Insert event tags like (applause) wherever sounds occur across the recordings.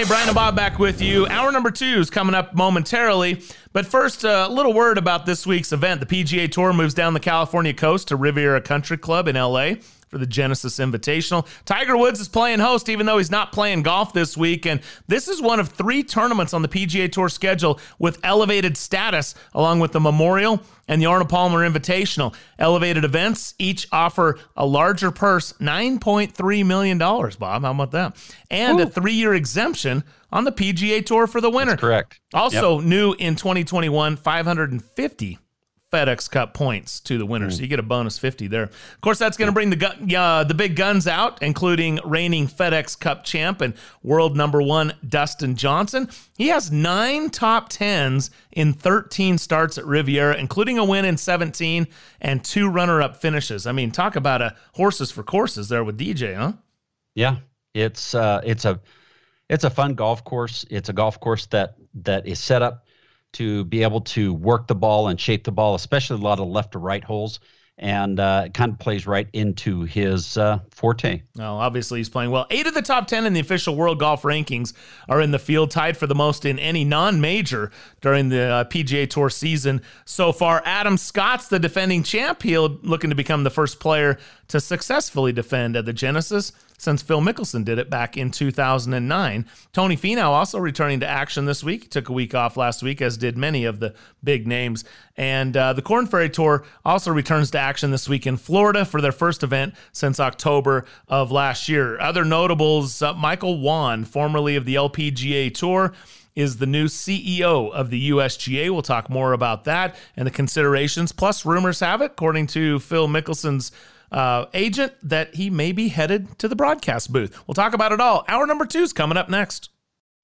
Hey, Brian and Bob back with you. Hour number two is coming up momentarily. But first, a little word about this week's event. The PGA Tour moves down the California coast to Riviera Country Club in LA for the Genesis Invitational. Tiger Woods is playing host, even though he's not playing golf this week. And this is one of three tournaments on the PGA Tour schedule with elevated status, along with the Memorial and the Arnold Palmer Invitational. Elevated events each offer a larger purse, $9.3 million, Bob. How about that? And Ooh. a three year exemption on the PGA Tour for the winner. That's correct. Also, yep. new in 2021, 550 FedEx Cup points to the winner. Mm. So you get a bonus 50 there. Of course, that's going to bring the gu- uh, the big guns out, including reigning FedEx Cup champ and world number one Dustin Johnson. He has nine top tens in 13 starts at Riviera, including a win in 17 and two runner up finishes. I mean, talk about a horses for courses there with DJ, huh? Yeah, it's uh, it's a it's a fun golf course. It's a golf course that that is set up to be able to work the ball and shape the ball, especially a lot of left to right holes. And uh, it kind of plays right into his uh, forte. Well, obviously, he's playing well. Eight of the top 10 in the official world golf rankings are in the field, tied for the most in any non major during the uh, PGA Tour season so far. Adam Scott's the defending champ. He'll looking to become the first player to successfully defend at the Genesis since Phil Mickelson did it back in 2009. Tony Finau also returning to action this week. Took a week off last week, as did many of the big names. And uh, the Korn Ferry Tour also returns to action this week in Florida for their first event since October of last year. Other notables uh, Michael Whan, formerly of the LPGA Tour, is the new CEO of the USGA. We'll talk more about that and the considerations. Plus, rumors have it, according to Phil Mickelson's uh, agent that he may be headed to the broadcast booth. We'll talk about it all. Hour number two is coming up next.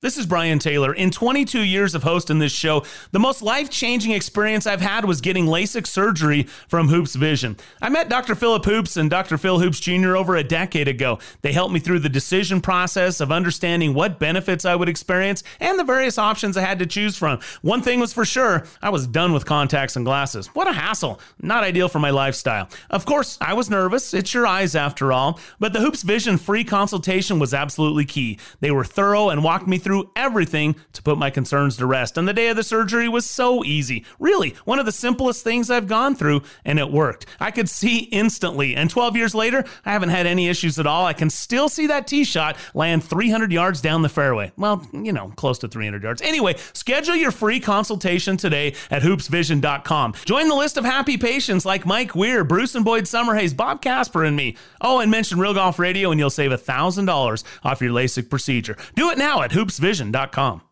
This is Brian Taylor. In 22 years of hosting this show, the most life changing experience I've had was getting LASIK surgery from Hoops Vision. I met Dr. Philip Hoops and Dr. Phil Hoops Jr. over a decade ago. They helped me through the decision process of understanding what benefits I would experience and the various options I had to choose from. One thing was for sure I was done with contacts and glasses. What a hassle. Not ideal for my lifestyle. Of course, I was nervous. It's your eyes after all. But the Hoops Vision free consultation was absolutely key. They were thorough and walked me through through everything to put my concerns to rest. And the day of the surgery was so easy. Really, one of the simplest things I've gone through, and it worked. I could see instantly. And 12 years later, I haven't had any issues at all. I can still see that tee shot land 300 yards down the fairway. Well, you know, close to 300 yards. Anyway, schedule your free consultation today at hoopsvision.com. Join the list of happy patients like Mike Weir, Bruce and Boyd Summerhays, Bob Casper, and me. Oh, and mention Real Golf Radio, and you'll save $1,000 off your LASIK procedure. Do it now at Hoops vision.com.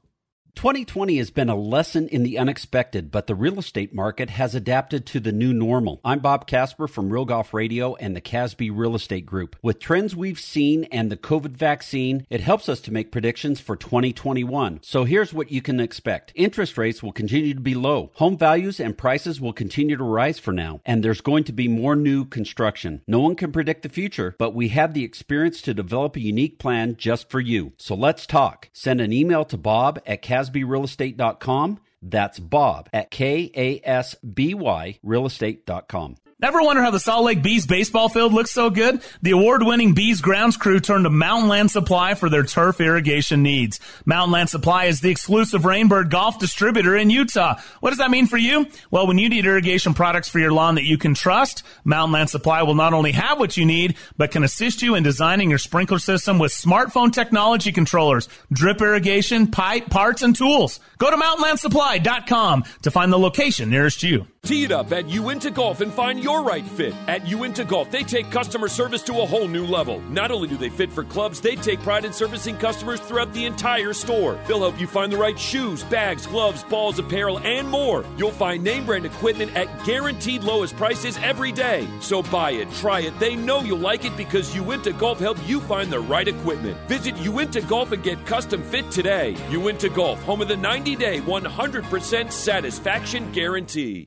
2020 has been a lesson in the unexpected, but the real estate market has adapted to the new normal. I'm Bob Casper from Real Golf Radio and the Kasby Real Estate Group. With trends we've seen and the COVID vaccine, it helps us to make predictions for 2021. So here's what you can expect. Interest rates will continue to be low. Home values and prices will continue to rise for now, and there's going to be more new construction. No one can predict the future, but we have the experience to develop a unique plan just for you. So let's talk. Send an email to bob at Kasby kasbyrealestate.com. That's Bob at K A S B Y realestate.com. Ever wonder how the Salt Lake Bees baseball field looks so good? The award-winning Bees grounds crew turned to Mountain Land Supply for their turf irrigation needs. Mountain Land Supply is the exclusive Rainbird golf distributor in Utah. What does that mean for you? Well, when you need irrigation products for your lawn that you can trust, Mountain Land Supply will not only have what you need, but can assist you in designing your sprinkler system with smartphone technology controllers, drip irrigation, pipe, parts, and tools. Go to mountainlandsupply.com to find the location nearest you. Tee it up at Uinta Golf and find your right fit. At Uinta Golf, they take customer service to a whole new level. Not only do they fit for clubs, they take pride in servicing customers throughout the entire store. They'll help you find the right shoes, bags, gloves, balls, apparel, and more. You'll find name brand equipment at guaranteed lowest prices every day. So buy it, try it. They know you'll like it because Uinta Golf helped you find the right equipment. Visit Uinta Golf and get custom fit today. Uinta Golf, home of the 90 day, 100% satisfaction guarantee.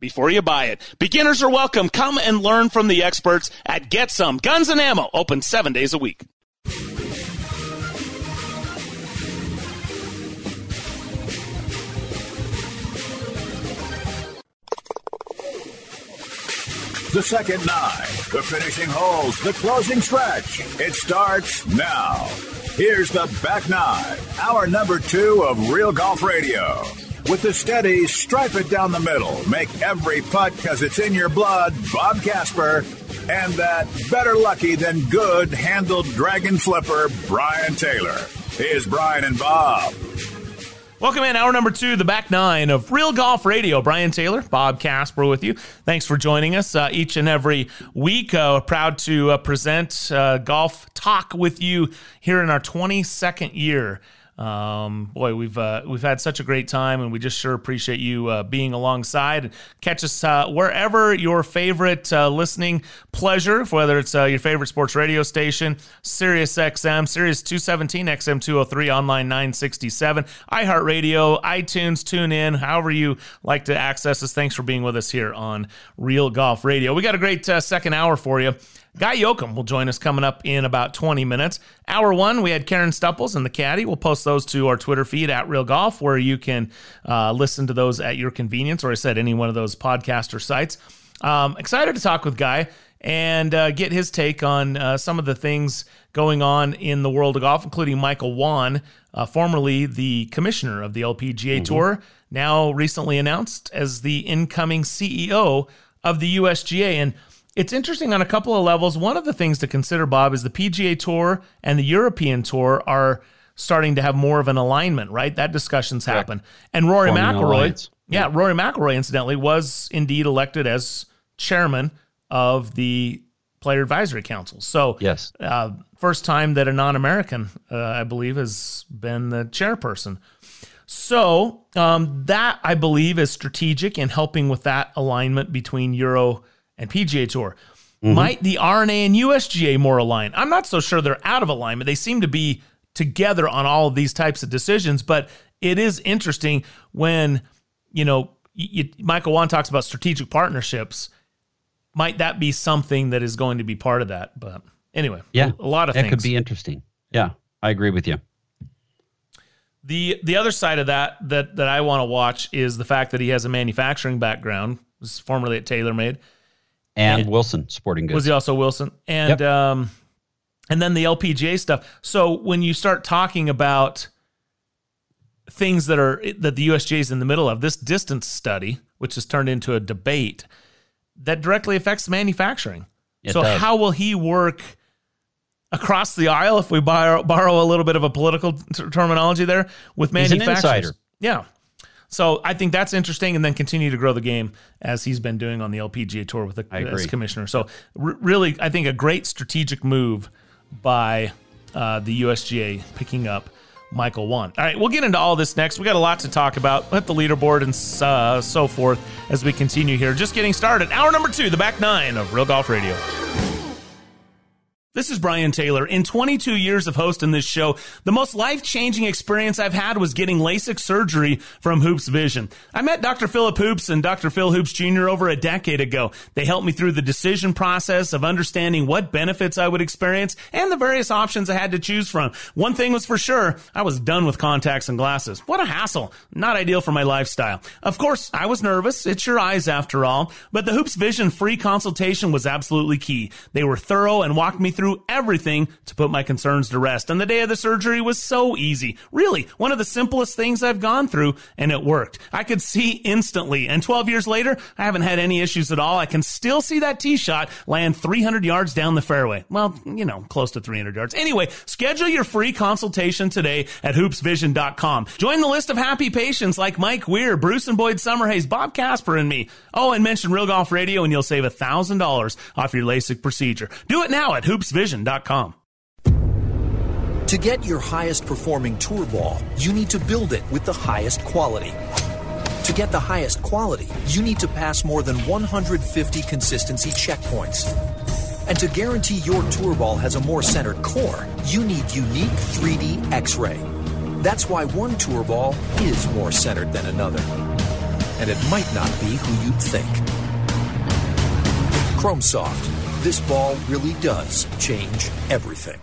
before you buy it. Beginners are welcome. Come and learn from the experts at Get Some Guns and Ammo, open seven days a week. The second nine, the finishing holes, the closing stretch. It starts now. Here's the back nine, our number two of Real Golf Radio. With the steady, stripe it down the middle, make every putt because it's in your blood, Bob Casper, and that better lucky than good handled dragon flipper, Brian Taylor. Here's Brian and Bob. Welcome in hour number two, the back nine of Real Golf Radio. Brian Taylor, Bob Casper with you. Thanks for joining us uh, each and every week. Uh, proud to uh, present uh, Golf Talk with you here in our 22nd year. Um, boy, we've uh, we've had such a great time, and we just sure appreciate you uh, being alongside. Catch us uh, wherever your favorite uh, listening pleasure, whether it's uh, your favorite sports radio station, Sirius XM, Sirius 217, XM 203, online 967, iHeartRadio, iTunes, tune in, however you like to access us. Thanks for being with us here on Real Golf Radio. We got a great uh, second hour for you. Guy Yocom will join us coming up in about 20 minutes. Hour one, we had Karen Stupples and the caddy. We'll post those to our Twitter feed at Real Golf, where you can uh, listen to those at your convenience, or I said, any one of those podcaster sites. Um, excited to talk with Guy and uh, get his take on uh, some of the things going on in the world of golf, including Michael Whan, uh, formerly the commissioner of the LPGA mm-hmm. Tour, now recently announced as the incoming CEO of the USGA. And it's interesting on a couple of levels. One of the things to consider, Bob, is the PGA Tour and the European Tour are starting to have more of an alignment, right? That discussion's Correct. happened. And Rory McIlroy, yeah, yeah, Rory McIlroy, incidentally, was indeed elected as chairman of the Player Advisory Council. So, yes, uh, first time that a non-American, uh, I believe, has been the chairperson. So um, that I believe is strategic in helping with that alignment between Euro and PGA Tour. Mm-hmm. Might the R&A USGA more align? I'm not so sure they're out of alignment. They seem to be together on all of these types of decisions, but it is interesting when, you know, you, Michael Whan talks about strategic partnerships. Might that be something that is going to be part of that? But anyway, yeah, a, a lot of that things. could be interesting. Yeah, I agree with you. The the other side of that that that I want to watch is the fact that he has a manufacturing background. Was formerly at TaylorMade and, and Wilson Sporting Goods. Was he also Wilson? And yep. um, and then the LPGA stuff. So when you start talking about things that are that the USGA is in the middle of, this distance study, which has turned into a debate, that directly affects manufacturing. It so does. how will he work across the aisle, if we borrow, borrow a little bit of a political t- terminology there, with manufacturers? Yeah. So I think that's interesting, and then continue to grow the game as he's been doing on the LPGA Tour with the as commissioner. So r- really, I think a great strategic move by uh, the USGA picking up Michael Whan. All right, we'll get into all this next. We got a lot to talk about at the leaderboard and uh, so forth as we continue here. Just getting started. Hour number two, the back nine of Real Golf Radio. This is Brian Taylor. In 22 years of hosting this show, the most life changing experience I've had was getting LASIK surgery from Hoops Vision. I met Dr. Philip Hoops and Dr. Phil Hoops Jr. over a decade ago. They helped me through the decision process of understanding what benefits I would experience and the various options I had to choose from. One thing was for sure, I was done with contacts and glasses. What a hassle. Not ideal for my lifestyle. Of course, I was nervous. It's your eyes after all. But the Hoops Vision free consultation was absolutely key. They were thorough and walked me through everything to put my concerns to rest. And the day of the surgery was so easy. Really, one of the simplest things I've gone through, and it worked. I could see instantly. And 12 years later, I haven't had any issues at all. I can still see that tee shot land 300 yards down the fairway. Well, you know, close to 300 yards. Anyway, schedule your free consultation today at hoopsvision.com. Join the list of happy patients like Mike Weir, Bruce and Boyd Summerhays, Bob Casper, and me. Oh, and mention Real Golf Radio and you'll save $1,000 off your LASIK procedure. Do it now at hoopsvision.com. To get your highest performing tour ball, you need to build it with the highest quality. To get the highest quality, you need to pass more than 150 consistency checkpoints. And to guarantee your tour ball has a more centered core, you need unique 3D X ray. That's why one tour ball is more centered than another. And it might not be who you'd think. Chrome Soft. This ball really does change everything.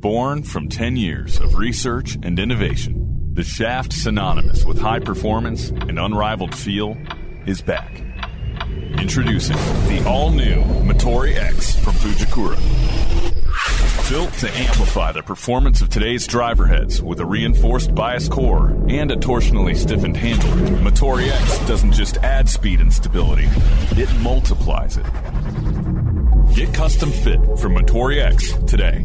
Born from 10 years of research and innovation, the shaft synonymous with high performance and unrivaled feel is back. Introducing the all new Motore X from Fujikura. Built to amplify the performance of today's driver heads with a reinforced bias core and a torsionally stiffened handle, Motore X doesn't just add speed and stability, it multiplies it. Get custom fit from Motore X today.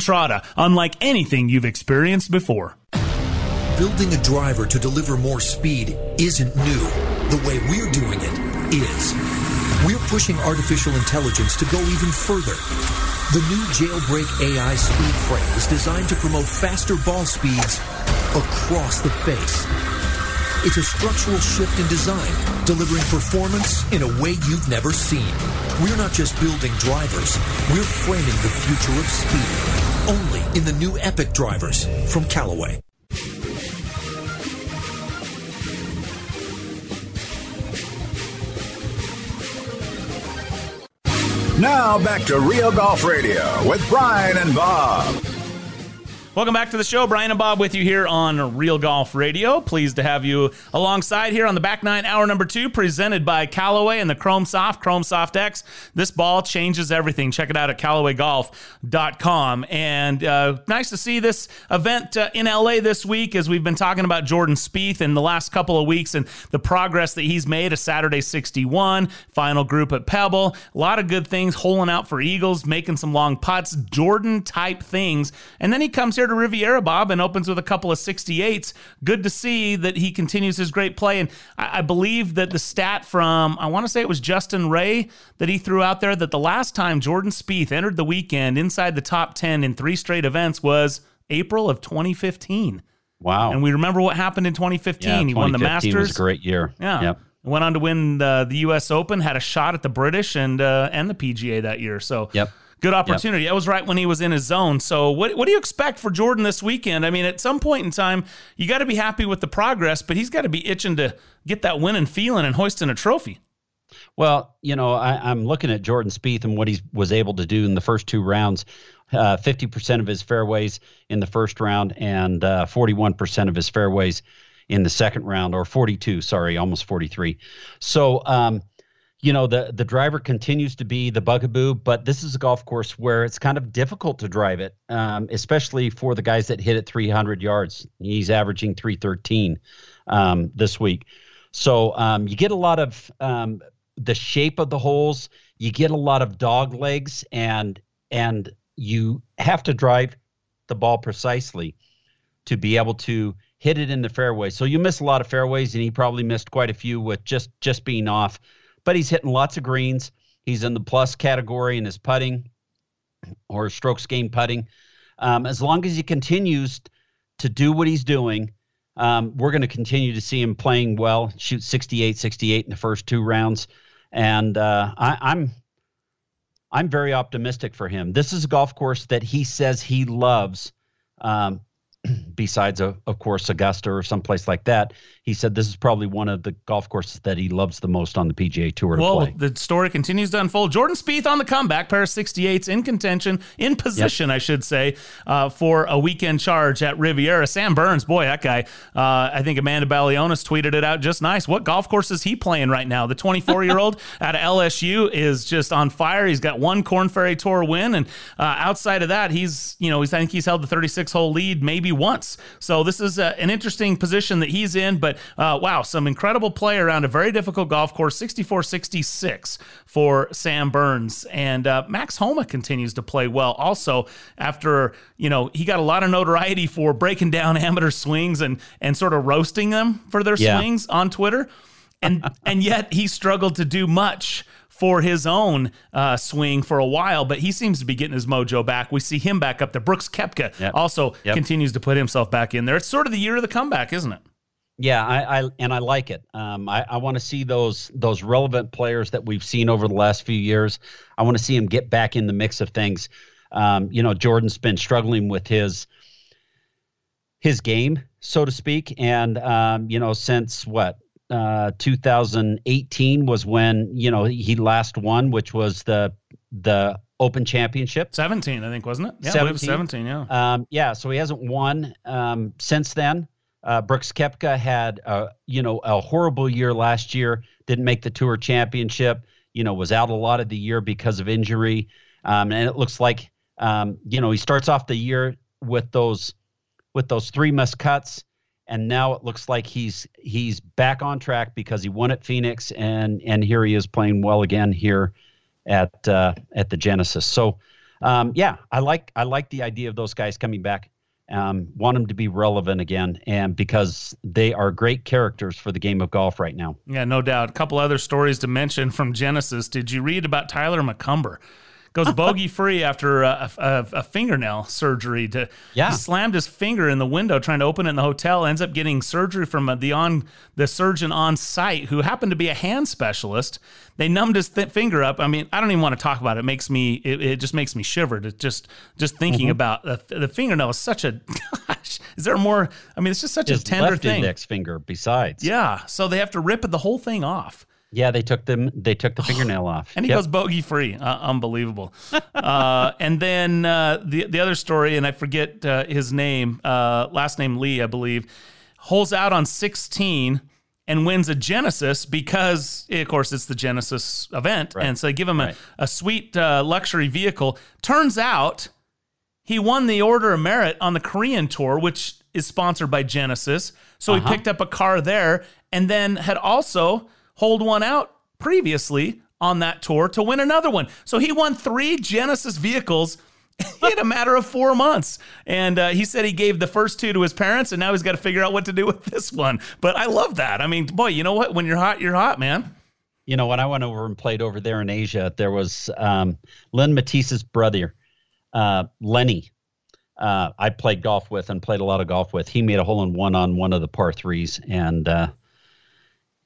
unlike anything you've experienced before. Building a driver to deliver more speed isn't new. The way we're doing it is. We're pushing artificial intelligence to go even further. The new Jailbreak AI speed frame is designed to promote faster ball speeds across the face. It's a structural shift in design, delivering performance in a way you've never seen. We're not just building drivers, we're framing the future of speed. Only in the new Epic drivers from Callaway. Now back to Real Golf Radio with Brian and Bob. Welcome back to the show. Brian and Bob with you here on Real Golf Radio. Pleased to have you alongside here on the back nine, hour number two, presented by Callaway and the Chrome Soft, Chrome Soft X. This ball changes everything. Check it out at CallawayGolf.com. And uh, nice to see this event uh, in LA this week as we've been talking about Jordan Spieth in the last couple of weeks and the progress that he's made. A Saturday 61, final group at Pebble. A lot of good things, holing out for Eagles, making some long putts, Jordan type things. And then he comes here to Riviera, Bob, and opens with a couple of 68s. Good to see that he continues his great play. And I, I believe that the stat from, I want to say it was Justin Ray that he threw out there that the last time Jordan Spieth entered the weekend inside the top 10 in three straight events was April of 2015. Wow. And we remember what happened in 2015. Yeah, he won the 2015 Masters. was a great year. Yeah. Yep. Went on to win the, the U.S. Open, had a shot at the British and uh, and the PGA that year. So Yep. Good opportunity. That was right when he was in his zone. So what what do you expect for Jordan this weekend? I mean, at some point in time, you got to be happy with the progress, but he's got to be itching to get that winning feeling and hoisting a trophy. Well, you know, I, I'm looking at Jordan Spieth and what he was able to do in the first two rounds. Uh, 50% of his fairways in the first round and uh, 41% of his fairways in the second round, or 42, sorry, almost 43. So, um, you know, the the driver continues to be the bugaboo, but this is a golf course where it's kind of difficult to drive it, um, especially for the guys that hit it 300 yards. He's averaging 313 um, this week. So um, you get a lot of um, the shape of the holes. You get a lot of dog legs and and you have to drive the ball precisely to be able to hit it in the fairway. So you miss a lot of fairways, and he probably missed quite a few with just just being off. But he's hitting lots of greens. He's in the plus category in his putting or strokes game putting. Um, as long as he continues to do what he's doing, um, we're going to continue to see him playing well. Shoot 68, 68 in the first two rounds, and uh, I, I'm I'm very optimistic for him. This is a golf course that he says he loves. Um, (clears throat) besides, of, of course, Augusta or someplace like that. He said this is probably one of the golf courses that he loves the most on the PGA Tour. well, play. the story continues to unfold. Jordan Spieth on the comeback, pair of 68s in contention, in position, yep. I should say, uh, for a weekend charge at Riviera. Sam Burns, boy, that guy. Uh, I think Amanda Balionis tweeted it out just nice. What golf course is he playing right now? The 24 year old out (laughs) of LSU is just on fire. He's got one Korn Ferry Tour win, and uh, outside of that, he's you know he's I think he's held the 36 hole lead maybe once. So this is a, an interesting position that he's in, but but uh, wow, some incredible play around a very difficult golf course, 64 66 for Sam Burns. And uh, Max Homa continues to play well. Also, after, you know, he got a lot of notoriety for breaking down (laughs) amateur swings and, and sort of roasting them for their yeah. swings on Twitter. And, and yet he struggled to do much for his own uh, swing for a while, but he seems to be getting his mojo back. We see him back up there. Brooks Koepka yep. also yep. continues to put himself back in there. It's sort of the year of the comeback, isn't it? Yeah, I, I and I like it. Um, I, I want to see those those relevant players that we've seen over the last few years. I want to see him get back in the mix of things. Um, you know, Jordan's been struggling with his his game, so to speak, and um, you know, since what uh, 2018 was when you know he last won, which was the the Open Championship. 17, I think, wasn't it? Yeah, 17. 17 yeah. Um, yeah, so he hasn't won um, since then. Uh, Brooks Koepka had, uh, you know, a horrible year last year. Didn't make the Tour Championship. You know, was out a lot of the year because of injury. Um, and it looks like, um, you know, he starts off the year with those with those three must cuts, and now it looks like he's he's back on track because he won at Phoenix, and and here he is playing well again here at uh, at the Genesis. So, um, yeah, I like I like the idea of those guys coming back um, want them to be relevant again, and because they are great characters for the game of golf right now. Yeah, no doubt. A couple other stories to mention from Genesis. Did you read about Tyler McCumber? Goes (laughs) bogey free after a, a, a, fingernail surgery. To yeah, he slammed his finger in the window trying to open it in the hotel. Ends up getting surgery from the on the surgeon on site who happened to be a hand specialist. They numbed his th- finger up. I mean, I don't even want to talk about it. it makes me it, it, just makes me shiver to just just thinking mm-hmm. about the, the, fingernail is such a (laughs) gosh. Is there more? I mean, it's just such his a tender left thing. index finger. Besides, yeah. So they have to rip the whole thing off. Yeah, they took them. They took the (sighs) fingernail off, and he yep. goes bogey free. Uh, unbelievable. uh, and then uh, the the other story, and I forget uh, his name, uh, last name Lee, I believe, holes out on 16 and wins a Genesis because, of course, it's the Genesis event, right. and so they give him right. a, a sweet uh, luxury vehicle. Turns out he won the Order of Merit on the Korean tour, which is sponsored by Genesis. So uh-huh. he picked up a car there, and then had also hold one out previously on that tour to win another one. So he won three Genesis vehicles (laughs) in a matter of four months. And uh, he said he gave the first two to his parents, and now he's got to figure out what to do with this one. But I love that. I mean, boy, you know what? When you're hot, you're hot, man. You know, when I went over and played over there in Asia, there was um, Len Mattiace's brother, uh, Lenny. Uh, I played golf with and played a lot of golf with. He made a hole in one on one of the par threes, and uh,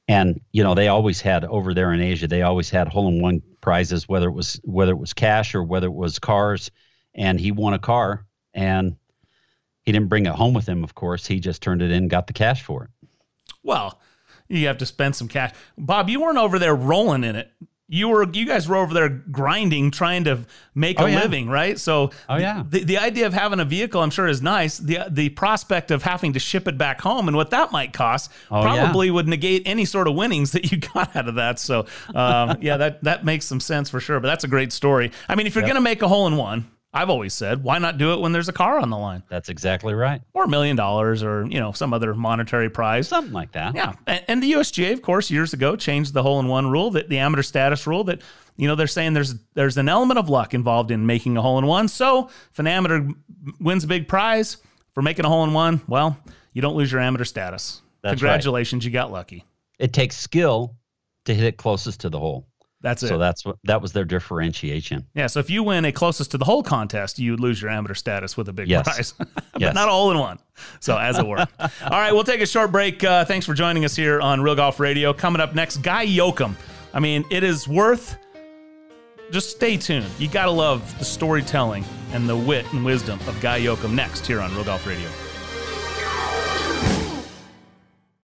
and you know they always had over there in Asia they always had hole in one prizes whether it was whether it was cash or whether it was cars. And he won a car and he didn't bring it home with him of course. He just turned it in got the cash for it. Well you have to spend some cash. Bob you weren't over there rolling in it you were you guys were over there grinding trying to make oh, a yeah. living right so oh yeah the, the idea of having a vehicle i'm sure is nice the the prospect of having to ship it back home and what that might cost oh, probably yeah. would negate any sort of winnings that you (laughs) got out of that so um, yeah that that makes some sense for sure but that's a great story i mean if you're yep. gonna make a hole in one I've always said, why not do it when there's a car on the line? That's exactly right. Or a million dollars or, you know, some other monetary prize. Something like that. Yeah. And, and the USGA, of course, years ago changed the hole in one rule that the amateur status rule that, you know, they're saying there's there's an element of luck involved in making a hole in one. So if an amateur wins a big prize for making a hole in one, well, you don't lose your amateur status. That's Congratulations, right. you got lucky. It takes skill to hit it closest to the hole. That's it. So that's what that was their differentiation. Yeah. So if you win a closest to the hole contest, you lose your amateur status with a big Yes. prize, (laughs) but Yes. not all in one. So as it were. (laughs) All right, we'll take a short break. Uh, thanks for joining us here on Real Golf Radio. Coming up next, Guy Yocom. I mean, it is worth. Just stay tuned. You gotta love the storytelling and the wit and wisdom of Guy Yocom next here on Real Golf Radio.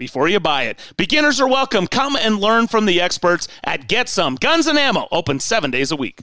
before you buy it. Beginners are welcome. Come and learn from the experts at Get Some Guns and Ammo, open seven days a week.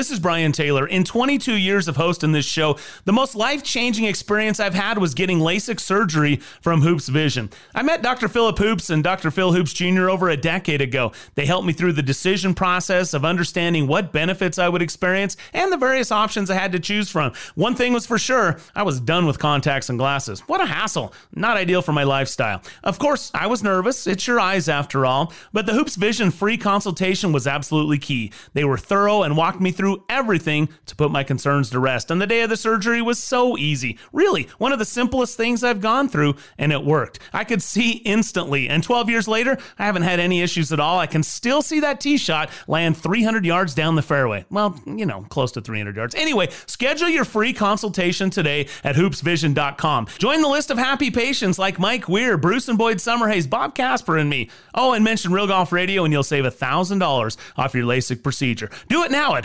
This is Brian Taylor. In 22 years of hosting this show, the most life changing experience I've had was getting LASIK surgery from Hoops Vision. I met Dr. Philip Hoops and Dr. Phil Hoops Jr. over a decade ago. They helped me through the decision process of understanding what benefits I would experience and the various options I had to choose from. One thing was for sure I was done with contacts and glasses. What a hassle. Not ideal for my lifestyle. Of course, I was nervous. It's your eyes after all. But the Hoops Vision free consultation was absolutely key. They were thorough and walked me through everything to put my concerns to rest. And the day of the surgery was so easy. Really, one of the simplest things I've gone through, and it worked. I could see instantly. And 12 years later, I haven't had any issues at all. I can still see that tee shot land 300 yards down the fairway. Well, you know, close to 300 yards. Anyway, schedule your free consultation today at hoopsvision.com. Join the list of happy patients like Mike Weir, Bruce and Boyd Summerhays, Bob Casper, and me. Oh, and mention Real Golf Radio, and you'll save $1,000 off your LASIK procedure. Do it now at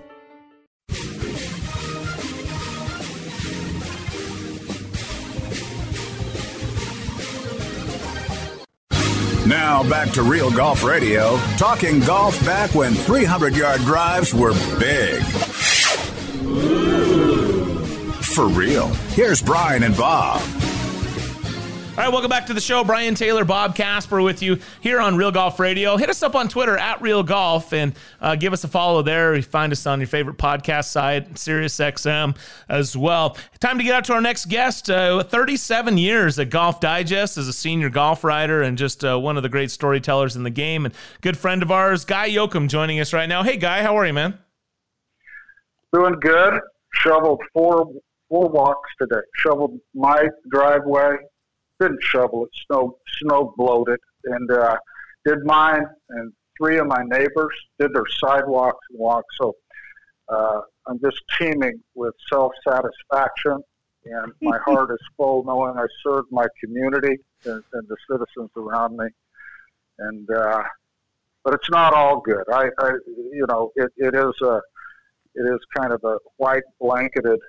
Now back to Real Golf Radio, talking golf back when 300 yard drives were big. For real. Here's Brian and Bob. All right, welcome back to the show. Brian Taylor, Bob Casper with you here on Real Golf Radio. Hit us up on Twitter at Real Golf and uh, give us a follow there. You find us on your favorite podcast site, SiriusXM as well. Time to get out to our next guest. Uh, 37 years at Golf Digest as a senior golf writer and just uh, one of the great storytellers in the game and good friend of ours, Guy Yocom, joining us right now. Hey, Guy, how are you, man? Doing good. Shoveled four four walks today. Shoveled my driveway. Didn't shovel it. Snow snow blowed it, and uh, did mine. And three of my neighbors did their sidewalks and walks. So uh, I'm just teeming with self satisfaction, and (laughs) my heart is full knowing I served my community and, and the citizens around me. and uh, but it's not all good. I, I you know, it, it is a it is kind of a white blanketed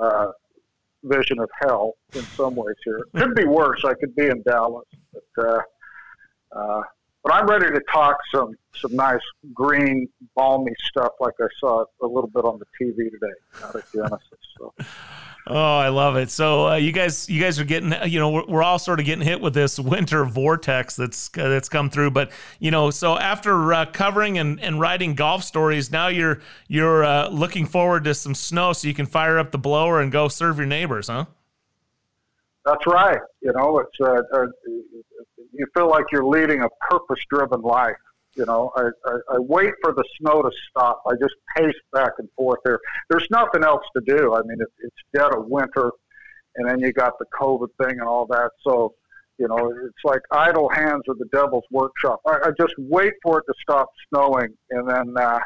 uh, vision of hell in some ways here. Could be worse. I could be in Dallas, but uh, uh, but I'm ready to talk some some nice green balmy stuff like I saw a little bit on the TV today out of Genesis. So. Oh, I love it. So uh, you guys, you guys are getting, you know, we're, we're, all sort of getting hit with this (laughs) winter vortex that's uh, that's come through. But you know, so after uh, covering and, and writing golf stories, now you're you're uh, looking forward to some snow, so you can fire up the blower and go serve your neighbors, huh? That's right. You know, it's uh, uh, you feel like you're leading a purpose-driven life. You know, I, I, I wait for the snow to stop. I just pace back and forth there. There's nothing else to do. I mean, it, it's dead of winter, and then you got the COVID thing and all that. So, you know, it's like idle hands are the devil's workshop. I, I just wait for it to stop snowing, and then uh,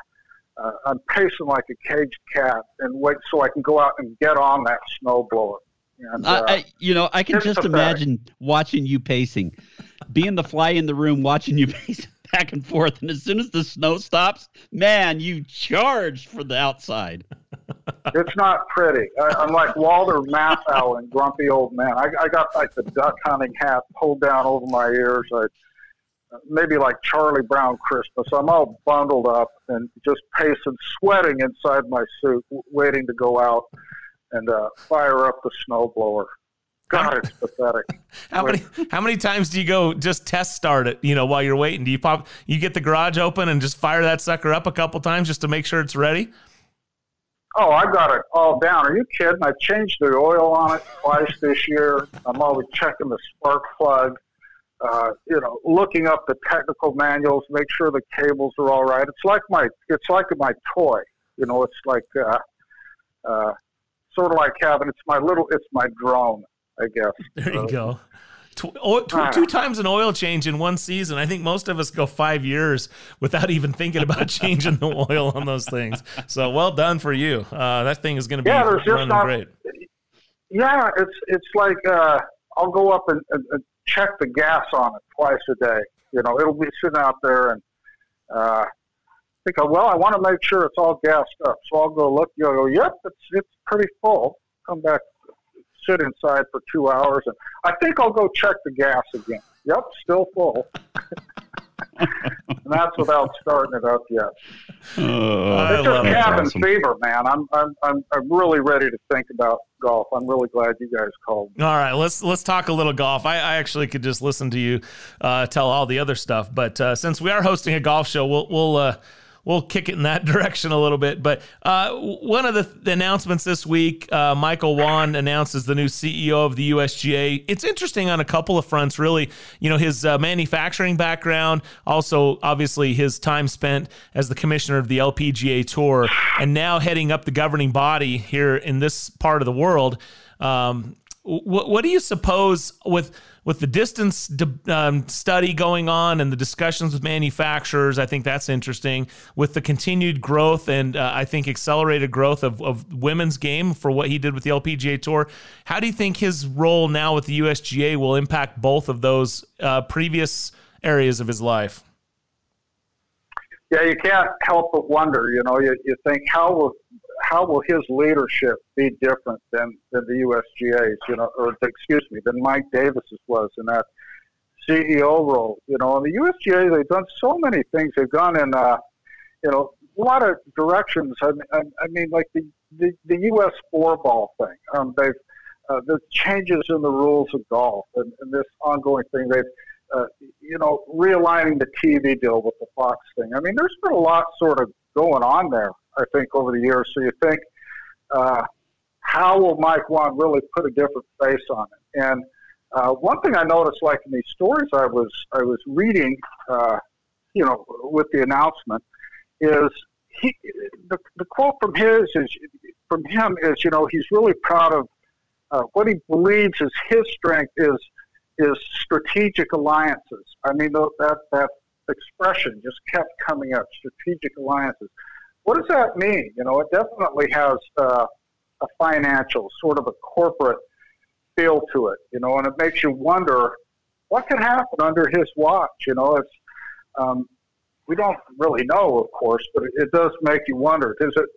uh, I'm pacing like a caged cat and wait so I can go out and get on that snowblower. And, uh, I, you know, I can just pathetic. imagine watching you pacing, being the fly in the room, watching you (laughs) pace back and forth. And as soon as the snow stops, man, you charge for the outside. (laughs) It's not pretty. I, am like Walter Matthau and Grumpy Old Man. I, I, got like the duck hunting hat pulled down over my ears. I maybe like Charlie Brown Christmas. I'm all bundled up and just pacing, sweating inside my suit, waiting to go out and uh, fire up the snowblower. God, it's pathetic. (laughs) how many how many times do you go just test start it? You know, while you're waiting, do you pop? You get the garage open and just fire that sucker up a couple times just to make sure it's ready. Oh, I've got it all down. Are you kidding? I've changed the oil on it twice this year. I'm always checking the spark plug. Uh, you know, looking up the technical manuals, make sure the cables are all right. It's like my, it's like my toy. You know, it's like, uh, uh, sort of like having it's my little, it's my drone. I guess. There you go. Ah. two times an oil change in one season. I think most of us go five years without even thinking about (laughs) changing the oil on those things. So well done for you. Uh, that thing is going to be yeah, running not, great. Yeah, it's it's like uh, I'll go up and, and, and, check the gas on it twice a day. You know, it'll be sitting out there and uh, think, well, I want to make sure it's all gassed up. So I'll go look. You'll go, yep, it's it's pretty full. Come back sit inside for two hours, and I think I'll go check the gas again. Yep, still full. (laughs) and that's without starting it up yet. Uh, it's just cabin awesome. fever, man. I'm, I'm I'm I'm really ready to think about golf. I'm really glad you guys called. All right, let's let's talk a little golf. I, I actually could just listen to you uh, tell all the other stuff, but uh, since we are hosting a golf show, we'll we'll uh, we'll kick it in that (laughs) direction a little bit. But uh, one of the, the, announcements this week, uh, Michael Whan announces the new CEO of the USGA. It's interesting on a couple of fronts, really. You know, his uh, manufacturing background, also obviously his time spent as the commissioner of the LPGA Tour, and now heading up the governing body here in this part of the world. Um, what do you suppose with with the distance um, study going on and the discussions with manufacturers, I think that's interesting. With the continued growth and uh, I think accelerated growth of, of women's game for what he did with the LPGA Tour, how do you think his role now with the USGA will impact both of those uh, previous areas of his life? Yeah, you can't help but wonder. You know, you, you think how will how will his leadership be different than, than the USGA's, you know, or excuse me, than Mike Davis's was in that CEO role? You know, in the USGA, they've done so many things. They've gone in, uh, you know, a lot of directions. I, I, I mean, like the, the, the U.S. four ball thing. Um, they've uh, the changes in the rules of golf and, and this ongoing thing. They've uh, you know, realigning the TV deal with the Fox thing. I mean, there's been a lot sort of going on there. I think over the years. So you think, uh, how will Mike Whan really put a different face on it? And uh, one thing I noticed, like in these stories I was I was reading, uh, you know, with the announcement, is he the, the quote from his is from him is you know he's really proud of uh, what he believes is his strength is is strategic alliances. I mean that that expression just kept coming up, strategic alliances what does that mean? You know, it definitely has uh, a financial, sort of a corporate feel to it, you know, and it makes you wonder what could happen under his watch. You know, it's Um, we don't really know, of course, but it, it does make you wonder. Does it?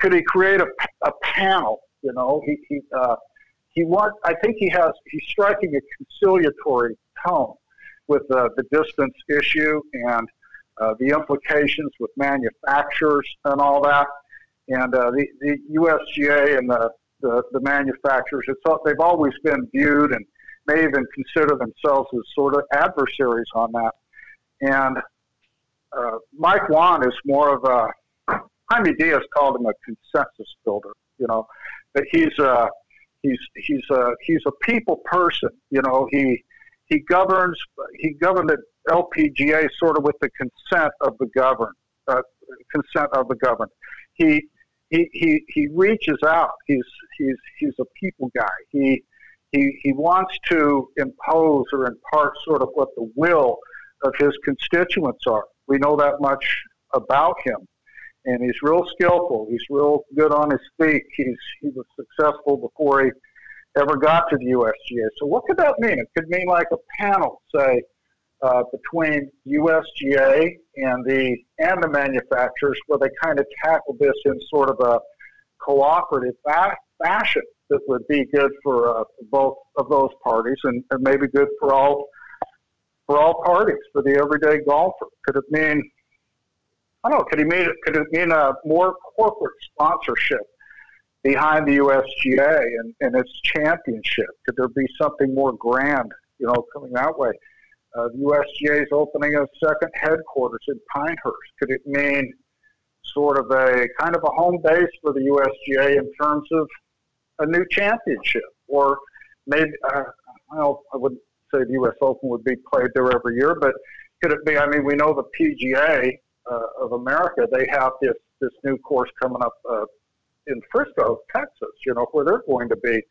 Could he create a, a panel? You know, he he uh, he want. I think he has. He's striking a conciliatory tone with uh, the distance issue and uh, the implications with manufacturers and all that. And uh, the, the USGA and the, the, the manufacturers, it's, they've always been viewed and may even consider themselves as sort of adversaries on that. And uh, Mike Whan is more of a, Jaime Diaz called him a consensus builder, you know, but he's a, he's, he's a, he's a people person, you know, he, he governs, he governed LPGA sort of with the consent of the governed, uh, consent of the governed. He, he, he, he reaches out. He's, he's, he's a people guy. He, he, he wants to impose or impart sort of what the will of his constituents are. We know that much about him. And he's real skillful. He's real good on his feet. He's, he was successful before he ever got to the USGA. So what could that mean? It could mean like a panel, say, uh, between USGA and the and the manufacturers, where they kind of tackle this in sort of a cooperative fa- fashion that would be good for uh, both of those parties and, and maybe good for all for all parties for the everyday golfer. Could it mean I don't know? Could it mean could it mean a more corporate sponsorship behind the USGA and, and its championship? Could there be something more grand, you know, coming that way? Uh, the USGA is opening a second headquarters in Pinehurst. Could it mean sort of a kind of a home base for the USGA in terms of a new championship? Or maybe, uh, well, I wouldn't say the U.S. Open would be played there every year, but could it be? I mean, we know the PGA uh, of America, they have this, this new course coming up uh, in Frisco, Texas, you know, where they're going to be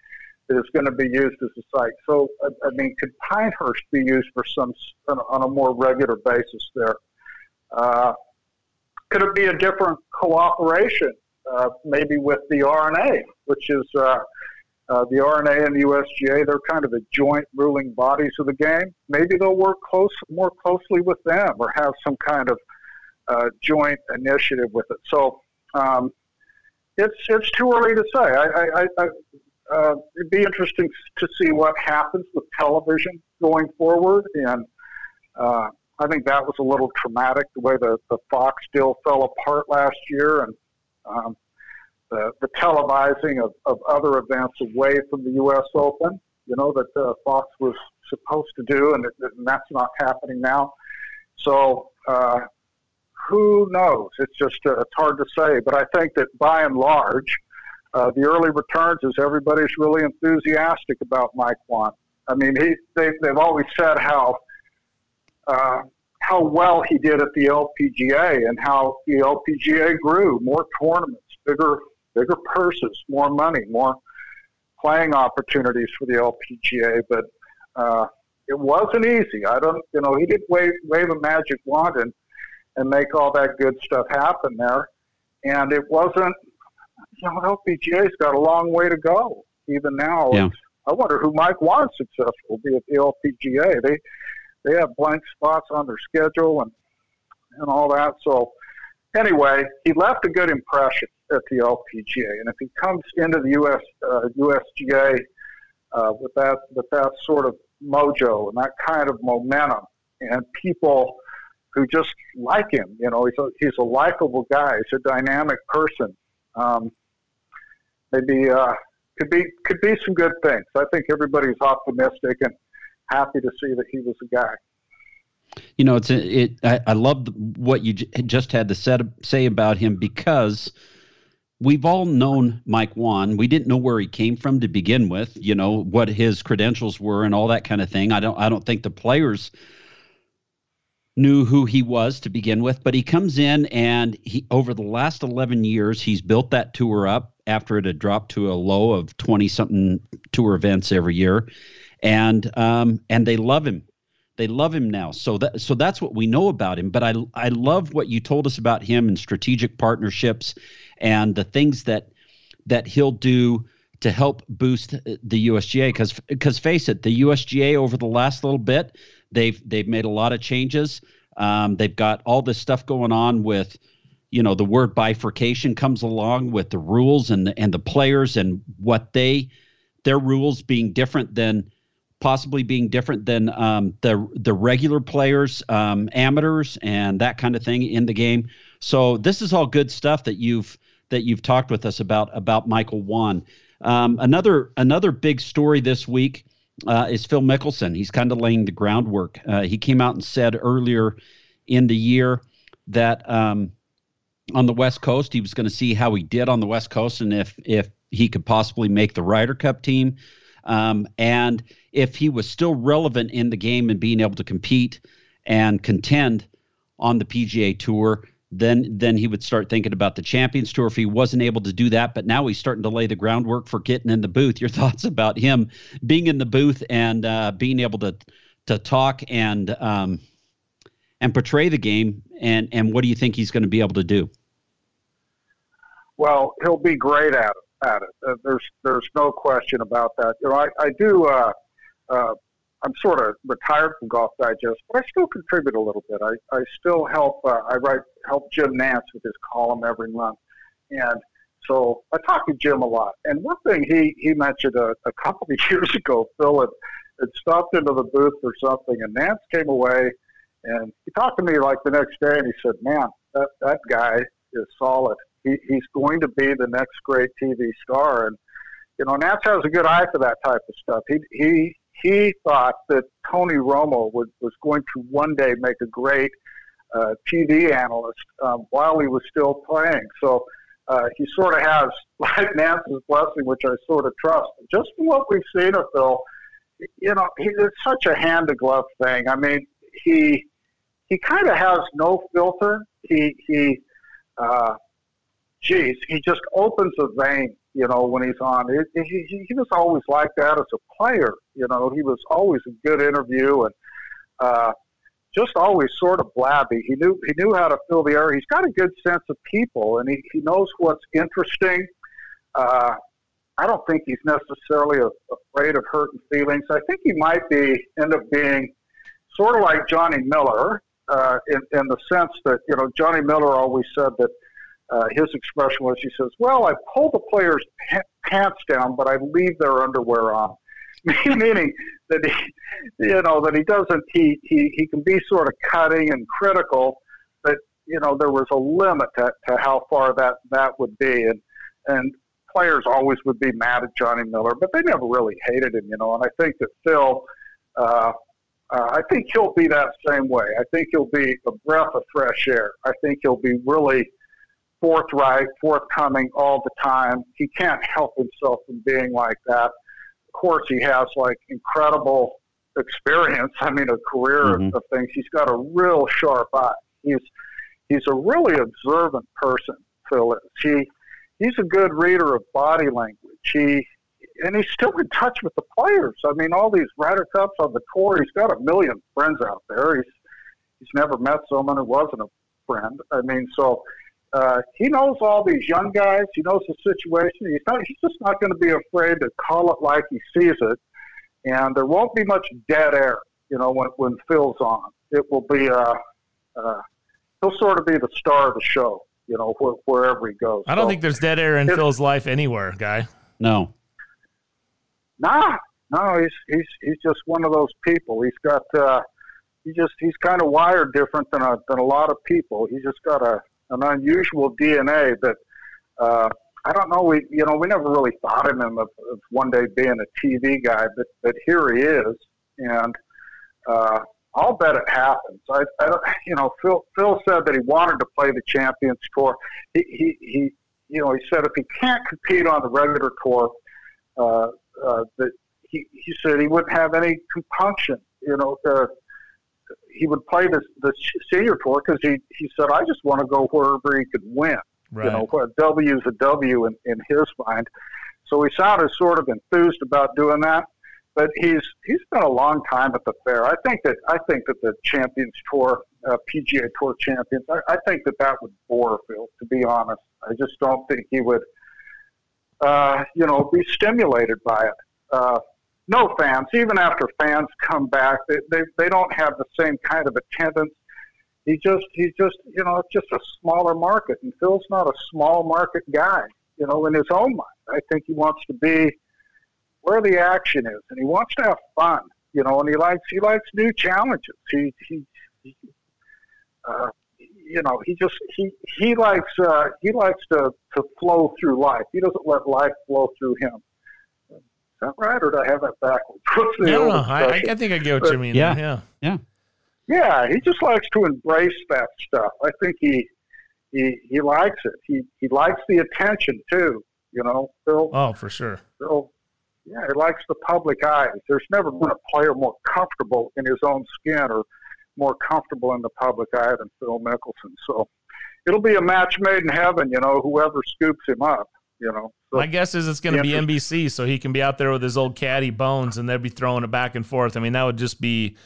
is going to be used as a site. So, I, I mean, could Pinehurst be used for some on a more regular basis there? Uh, could it be a different cooperation, uh, maybe with the R&A, which is uh, uh the R&A and the USGA? They're kind of the joint ruling bodies of the game. Maybe they'll work close, more closely with them, or have some kind of uh, joint initiative with it. So. Um, it's it's too early to say. I, I, I, uh, it'd be interesting to see what happens with television going forward. And uh, I think that was a little traumatic the way the, the Fox deal fell apart last year and um, the, the televising of, of other events away from the U.S. Open, you know, that uh, Fox was supposed to do, and, it, and that's not happening now. So, uh, who knows? It's just uh, it's hard to say. But I think that by and large, uh, the early returns is everybody's really enthusiastic about Mike Whan. I mean, he they, they've always said how uh, how well he did at the LPGA and how the LPGA grew, more tournaments, bigger bigger purses, more money, more playing opportunities for the LPGA. But uh, it wasn't easy. I don't, you know, he did wave wave a magic wand and and make all that good stuff happen there. And it wasn't you know, LPGA's got a long way to go even now. Yeah. I wonder who Mike was successful will be at the LPGA. They they have blank spots on their schedule and and all that. So anyway, he left a good impression at the LPGA, and if he comes into the US uh, USGA uh, with that with that sort of mojo and that kind of momentum, and people who just like him, you know, he's a he's a likable guy, he's a dynamic person. Um, maybe uh, could be could be some good things. I think everybody's optimistic and happy to see that he was a guy. You know, it's it. I, I love what you j- just had to set, say about him because we've all known Mike Whan. We didn't know where he came from to begin with. You know what his credentials were and all that kind of thing. I don't. I don't think the players knew who he was to begin with, but he comes in and he over the last 11 years he's built that tour up after it had dropped to a low of 20 something tour events every year. And um, and they love him. They love him now. So that so that's what we know about him. But i i love what you told us about him and strategic partnerships and the things that that he'll do to help boost the USGA because because face it the USGA over the last little bit They've they've made a lot of changes. Um, they've got all this stuff going on with, you know, the word bifurcation comes along with the rules and the, and the players and what they their rules being different than possibly being different than um, the the regular players, um, amateurs, and that kind of thing in the game. So this is all good stuff that you've that you've talked with us about about Michael Whan. Um, another another big story this week uh, is Phil Mickelson. He's kind of laying the groundwork. Uh, he came out and said earlier in the year that um, on the West Coast he was going to see how he did on the West Coast and if if he could possibly make the Ryder Cup team. Um, and if he was still relevant in the game and being able to compete and contend on the PGA Tour, then then he would start thinking about the Champions Tour if he wasn't able to do that. But now he's starting to lay the groundwork for getting in the booth. Your (laughs) thoughts about him being in the booth and uh, being able to to talk and um, and portray the game, and and what do you think he's going to be able to do? Well, he'll be great at it. At it, uh, there's there's no question about that. You know, I, I do. Uh, uh, I'm sort of retired from Golf Digest, but I still contribute a little bit. I, I still help. Uh, I write help Jim Nantz with his column every month, and so I talk to Jim a lot. And one thing he he mentioned a, a couple of (laughs) years ago, Phil had, had stopped into the booth for something, and Nantz came away, and he talked to me like the next day, and he said, "Man, that that guy is solid. He, he's going to be the next great TV star." And you know, Nantz has a good eye for that type of stuff. He he he thought that Tony Romo was, was going to one day make a great uh, TV analyst um, while he was still playing. So uh, he sort of has, (laughs) like Nantz's blessing, which I sort of trust. Just from what we've seen of Phil, you know, he, it's such a hand to glove thing. I mean, he he kind of has no filter. He he, uh, geez, he just opens a vein you know, when he's on. It, he, he was always like that as a player. You know, he was always a good interview and uh, just always sort of blabby. He knew he knew how to fill the air. He's got a good sense of people, and he, he knows what's interesting. Uh, I don't think he's necessarily a, afraid of hurting feelings. I think he might be end up being sort of like Johnny Miller uh, in, in the sense that you know Johnny Miller always said that uh, his expression was, he says, "Well, I pull the players' pa- pants down, but I leave their underwear on." (laughs) Meaning that he, you know, that he doesn't. He he he can be sort of cutting and critical, but you know, there was a limit to, to how far that that would be, and and players always would be mad at Johnny Miller, but they never really hated him, you know. And I think that Phil. Uh, uh, I think he'll be that same way. I think he'll be a breath of fresh air. I think he'll be really forthright, forthcoming all the time. He can't help himself from being like that. Of course, he has like incredible experience. I mean, a career mm-hmm. of things. He's got a real sharp eye. He's he's a really observant person. Phil is. He he's a good reader of body language. He and he's still in touch with the players. I mean, all these Ryder Cups on the tour. He's got a million friends out there. He's he's never met someone who wasn't a friend. I mean, so uh, he knows all these young guys. He knows the situation. He's not. He's just not going to be afraid to call it like he sees it. And there won't be much dead air. You know, when when Phil's on, it will be. Uh, uh, he'll sort of be the star of the show. You know, wh- wherever he goes. I don't so, think there's dead air in Phil's life anywhere, guy. No. Nah, no. He's he's he's just one of those people. He's got. Uh, he just he's kind of wired different than a than a lot of people. He's just got a an unusual DNA that uh, I don't know. We you know we never really thought of him of, of one day being a TV guy, but but here he is, and uh, I'll bet it happens. I, I you know Phil Phil said that he wanted to play the Champions Tour. He he, he you know he said if he can't compete on the regular tour, uh, uh, that he he said he wouldn't have any compunction. You know. Uh, he would play the the senior tour because he he said I just want to go wherever he could win. Right. You know, a W is a W in, in his mind. So he sounded sort of enthused about doing that. But he's he's been a long time at the fair. I think that I think that the Champions Tour, uh, PGA Tour champions, I, I think that that would bore Phil. To be honest, I just don't think he would, uh, you know, be stimulated by it. Uh, no fans, even after fans come back, they, they, they don't have the same kind of attendance. He just, he just, you know, it's just a smaller market, and Phil's not a small market guy. You know, in his own mind, I think he wants to be where the action is, and he wants to have fun. You know, and he likes he likes new challenges. He he, he uh, you know, he just he he likes uh, he likes to to flow through life. He doesn't let life flow through him. Is that right, or do I have that backwards? (laughs) What's the no, no, I. I think I get what But- you mean. Yeah. yeah. Yeah. Yeah, he just likes to embrace that stuff. I think he he he likes it. He he likes the attention too. You know, Phil. Oh, for sure. Phil. Yeah, he likes the public eye. There's never been a player more comfortable in his own skin or more comfortable in the public eye than Phil Mickelson. So it'll be a match made in heaven. You know, whoever scoops him up. You know. So, My guess is it's going to be NBC, so he can be out there with his old caddy Bones, and they'd be throwing it back and forth. I mean, that would just be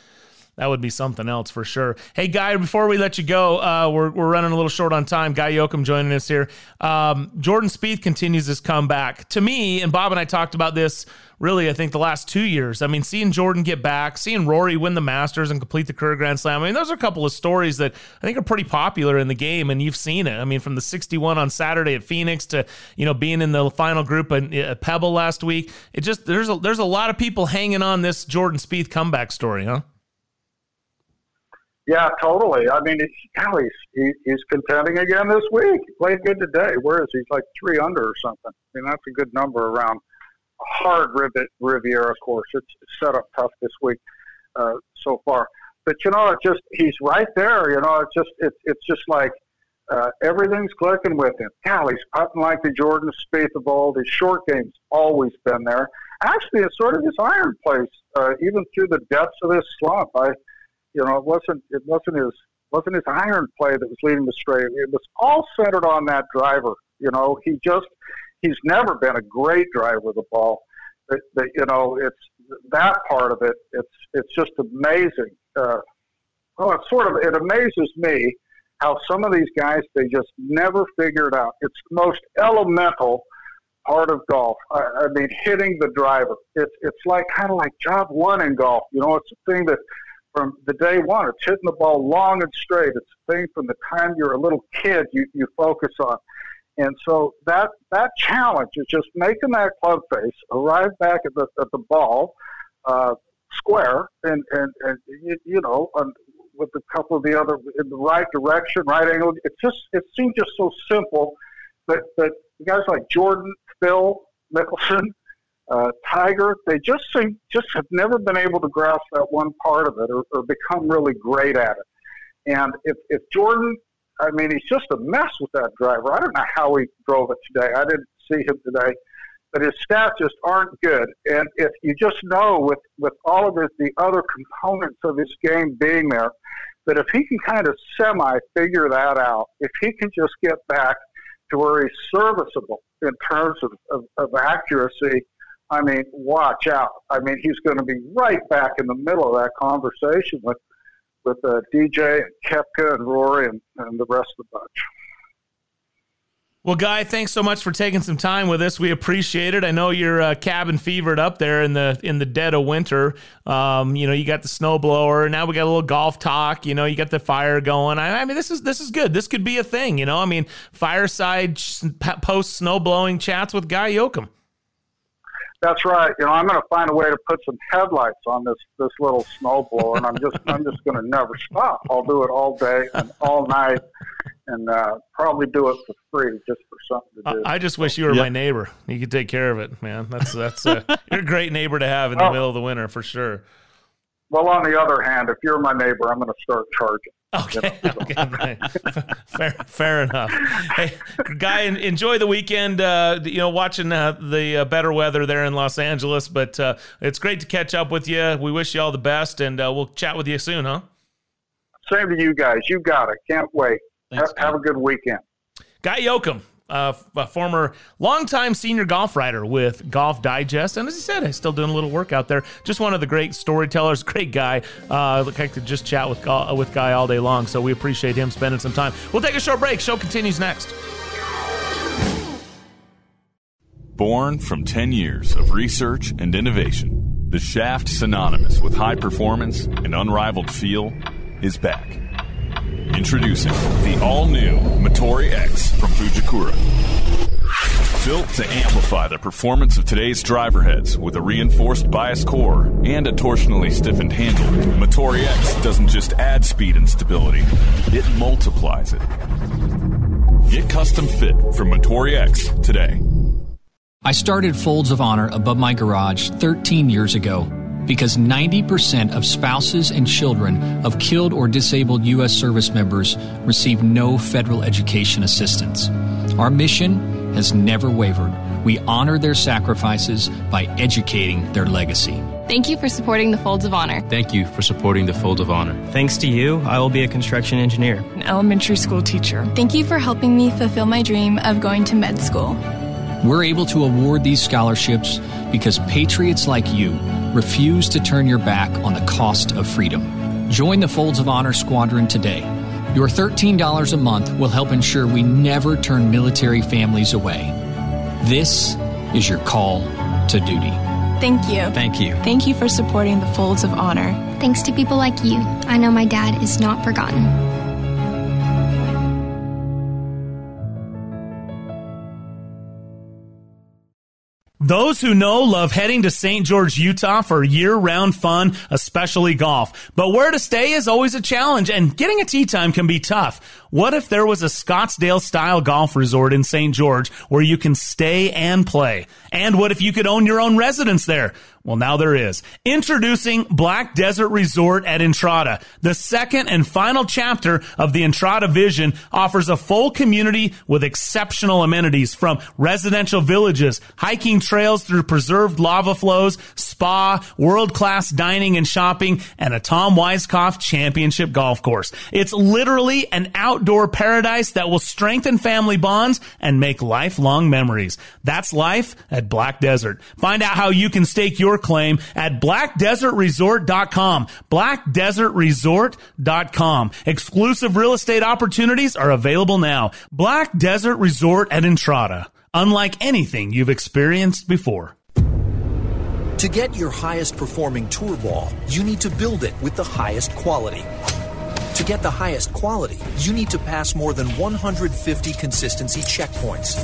that would be something else for sure. Hey, Guy, before we let you go, uh, we're, we're running a little short on time. Guy Yocom joining us here. Um, Jordan Spieth continues his comeback. To me, and Bob and I talked about this really, I think, the last two years. I mean, seeing Jordan get back, seeing Rory win the Masters and complete the career Grand Slam. I mean, those are a couple of stories that I think are pretty popular in the game, and you've seen it. I mean, from the 61 on Saturday at Phoenix to you know being in the final group at, Pebble last week. It just there's a, there's a lot of people hanging on this Jordan Spieth comeback story, huh? Yeah, totally. I mean, it's, hell, he's, he, he's contending again this week. He played good today. Where is he? He's like three under or something. I mean, that's a good number around hard rivet Riviera course. It's set up tough this week uh, so far. But you know, it just he's right there. You know, it's just it's it's just like uh, everything's clicking with him. Hell, he's putting like the Jordan Spieth of old. His short game's always been there. Actually, it's sort of his iron place, uh, even through the depths of this slump. I you know, it wasn't it wasn't his wasn't his iron play that was leading the straight. It was all centered on that driver. You know, he just he's never been a great driver of the ball. But, but you know, it's that part of it. It's it's just amazing. Uh, well, it's sort of it amazes me how some of these guys they just never figure it out. It's the most elemental part of golf. I, I mean, hitting the driver. It's it's like kind of like job one in golf. You know, it's a thing that from the day one. It's hitting the ball long and straight. It's a thing from the time you're a little kid you, you focus on. And so that that challenge is just making that club face arrive back at the at the ball uh, square and and, and you, you know on, with a couple of the other in the right direction, right angle. It just it seems just so simple, but but guys like Jordan, Phil, Mickelson, uh, Tiger, they just seem just have never been able to grasp that one part of it or, or become really great at it. And if, if Jordan, I mean, he's just a mess with that driver. I don't know how he drove it today. I didn't see him today, but his stats just aren't good. And if you just know with, with all of his, the other components of his game being there, that if he can kind of semi figure that out, if he can just get back to where he's serviceable in terms of, of, of accuracy, I mean, watch out. I mean, he's going to be right back in the middle of that conversation with with uh, DJ and Koepka and Rory and, and the rest of the bunch. Well, Guy, thanks so much for taking some time with us. We appreciate it. I know you're uh, cabin fevered up there in the in the dead of winter. Um, you know, you got the snowblower. Now we got a little golf talk. You know, you got the fire going. I, I mean, this is this is good. This could be a thing. You know, I mean, fireside post snow blowing chats with Guy Yocom. That's right. You know, I'm going to find a way to put some headlights on this this little snowblower, and I'm just I'm just going to never stop. I'll do it all day and all night, and uh, probably do it for free just for something to do. I just wish you were Yep. my neighbor. You could take care of it, man. That's that's uh, (laughs) you're a great neighbor to have in the Oh. middle of the winter for sure. well, on the other hand, if you're my neighbor, I'm going to start charging. Okay, (laughs) okay, right. (laughs) fair, fair enough. Hey, guy, enjoy the weekend. Uh, you know, watching uh, the uh, better weather there in Los Angeles, but uh, it's great to catch up with you. We wish you all the best, and uh, we'll chat with you soon, huh? Same to you guys. You got it. Can't wait. Thanks, have, have a good weekend. Guy Yocom, uh, a former longtime senior golf writer with Golf Digest, and as he said, he's still doing a little work out there. Just one of the great storytellers, (laughs) great guy. Uh, I could just chat with with Guy all day long, so we appreciate him spending some time. We'll take a short break. Show continues next. Born from 10 years of research and innovation, the Shaft synonymous with high performance and unrivaled feel is back. Introducing the all new Motore X from Fujikura. Built to amplify the performance of today's driver heads with a reinforced bias core and a torsionally stiffened handle, Motore X doesn't just add speed and stability, it multiplies it. Get custom fit from Motore X today. I started Folds of Honor above my garage 13 years ago because 90% of spouses and children of killed or disabled U.S. service members receive no federal education assistance. Our mission has never wavered. We honor their sacrifices by educating their legacy. Thank you for supporting the Folds of Honor. Thank you for supporting the Fold of Honor. Thanks to you, I will be a construction engineer, an elementary school teacher. Thank you for helping me fulfill my dream of going to med school. We're able to award these scholarships because patriots like you refuse to turn your back on the cost of freedom. Join the Folds of Honor Squadron today. Your $13 a month will help ensure we never turn military families away. This is your call to duty. Thank you. Thank you. Thank you for supporting the Folds of Honor. Thanks to people like you, I know my dad is not forgotten. Those who know love heading to St. George, Utah for year round fun, especially golf. But where to stay is always a challenge and getting a tee time can be tough. What if there was a Scottsdale style golf resort in St. George where you can stay and play? And what if you could own your own residence there? Well, now there is. Introducing Black Desert Resort at Entrada. The second and final chapter of the Entrada vision offers a full community with exceptional amenities from residential villages, hiking trails through preserved lava flows, spa, world-class dining and shopping, and a Tom Weiskopf championship golf course. It's literally an outdoor paradise that will strengthen family bonds and make lifelong memories. That's life at Black Desert. Find out how you can stake your claim at blackdesertresort.com. Blackdesertresort.com. Exclusive real estate opportunities are available now. Black Desert Resort at Entrada. Unlike anything you've experienced before. To get your highest performing tour ball, you need to build it with the highest quality. To get the highest quality, you need to pass more than 150 consistency checkpoints.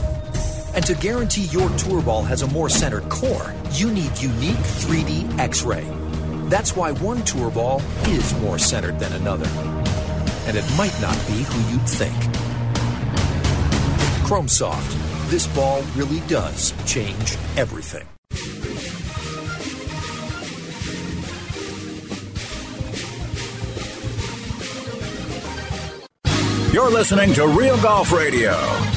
And to guarantee your tour ball has a more centered core, you need unique 3D X ray. That's why one tour ball is more centered than another. And it might not be who you'd think. Chrome Soft. This ball really does change everything. You're listening to Real Golf Radio.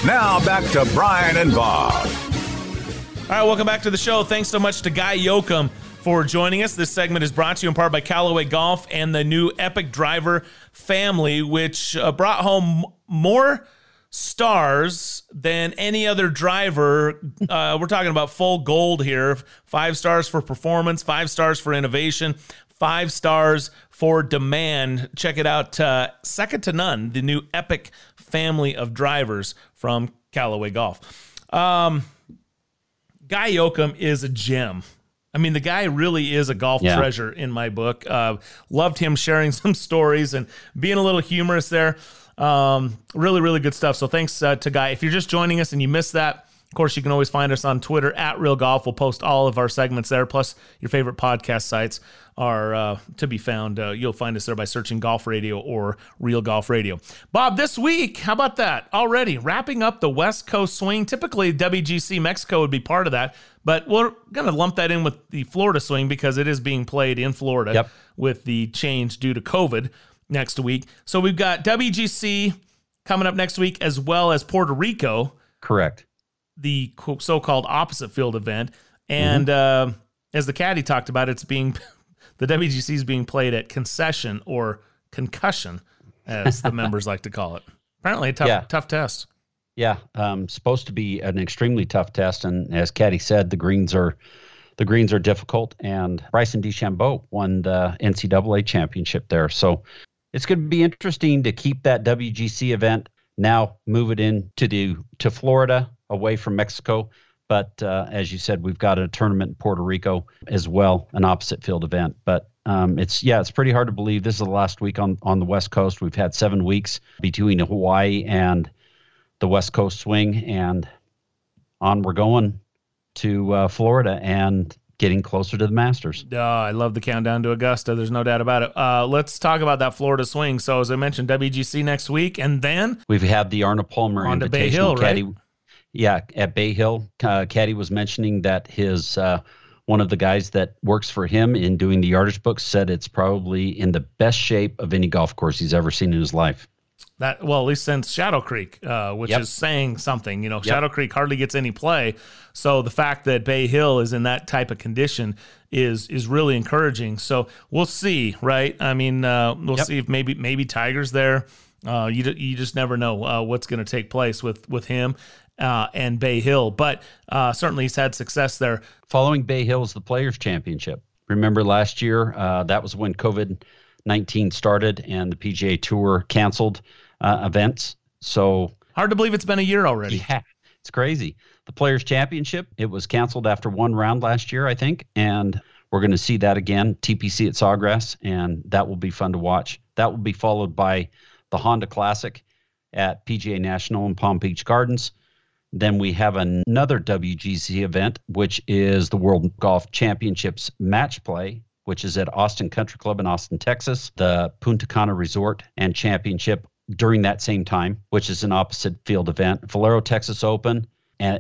Now back to Brian and Bob. All right, welcome back to the show. Thanks so much to Guy Yocom for joining us. This segment is brought to you in part by Callaway Golf and the new Epic Driver family, which uh, brought home more stars than any other driver. Uh, we're talking about full gold here. Five stars for performance, five stars for innovation, five stars for demand. Check it out. Uh, second to none, the new Epic family of drivers from Callaway Golf. Um, Guy Yocom is a gem. I mean, the guy really is a golf yeah. treasure in my book. Uh, loved him sharing (laughs) some stories and being a little humorous there. Um, really, really good stuff. So thanks uh, to Guy. If you're just joining us and you missed that, of course, you can always find us on Twitter at Real Golf. We'll post all of our segments there, plus your favorite podcast sites are uh, to be found. Uh, you'll find us there by searching Golf Radio or Real Golf Radio. Bob, this week, how about that? Already wrapping up the West Coast swing. Typically, WGC Mexico would be part of that, but we're going to lump that in with the Florida swing because it is being played in Florida yep. with the change due to COVID next week. So we've got WGC coming up next week as well as Puerto Rico. Correct the so-called opposite field event, and mm-hmm. uh, as the caddy talked about, it's being (laughs) the WGC is being played at concession or concussion, as the (laughs) members like to call it. Apparently, a tough yeah. tough test. Yeah, um, supposed to be an extremely tough test, and as Caddy said, the greens are the greens are difficult. And Bryson DeChambeau won the NCAA championship there, so it's going to be interesting to keep that WGC event now move it in to the to Florida away from Mexico. But uh, as you said, we've got a tournament in Puerto Rico as well, an opposite field event. But um, it's yeah, it's pretty hard to believe this is the last week on on the West Coast. We've had seven weeks between Hawaii and the West Coast swing, and on we're going to uh, Florida and getting closer to the Masters. Oh, I love the countdown to Augusta. There's no doubt about it. Uh, let's talk about that Florida swing. So, as I mentioned, WGC next week, and then we've had the Arnold Palmer on to Bay Hill, Caddy. right? Yeah, at Bay Hill, uh, Caddy was mentioning that his uh, one of the guys that works for him in doing the yardage books said it's probably in the best shape of any golf course he's ever seen in his life. That well, at least since Shadow Creek, uh, which Yep. is saying something. You know, Yep. Shadow Creek hardly gets any play, so the fact that Bay Hill is in that type of condition is is really encouraging. So we'll see, right? I mean, uh, we'll Yep. see if maybe maybe Tigers there. Uh, you you just never know uh, what's going to take place with with him uh, and Bay Hill, but uh, certainly he's had success there. Following Bay Hill is the Players Championship. Remember last year, uh, that was when COVID 19 started and the PGA Tour canceled uh, events. So Hard to believe it's been a year already. Yeah, it's crazy. The Players Championship, it was canceled after one round last year, I think, and we're going to see that again, TPC at Sawgrass, and that will be fun to watch. That will be followed by the Honda Classic at PGA National in Palm Beach Gardens. Then we have another WGC event, which is the World Golf Championships match play, which is at Austin Country Club in Austin, Texas, the Punta Cana Resort and Championship during that same time, which is an opposite field event. Valero Texas Open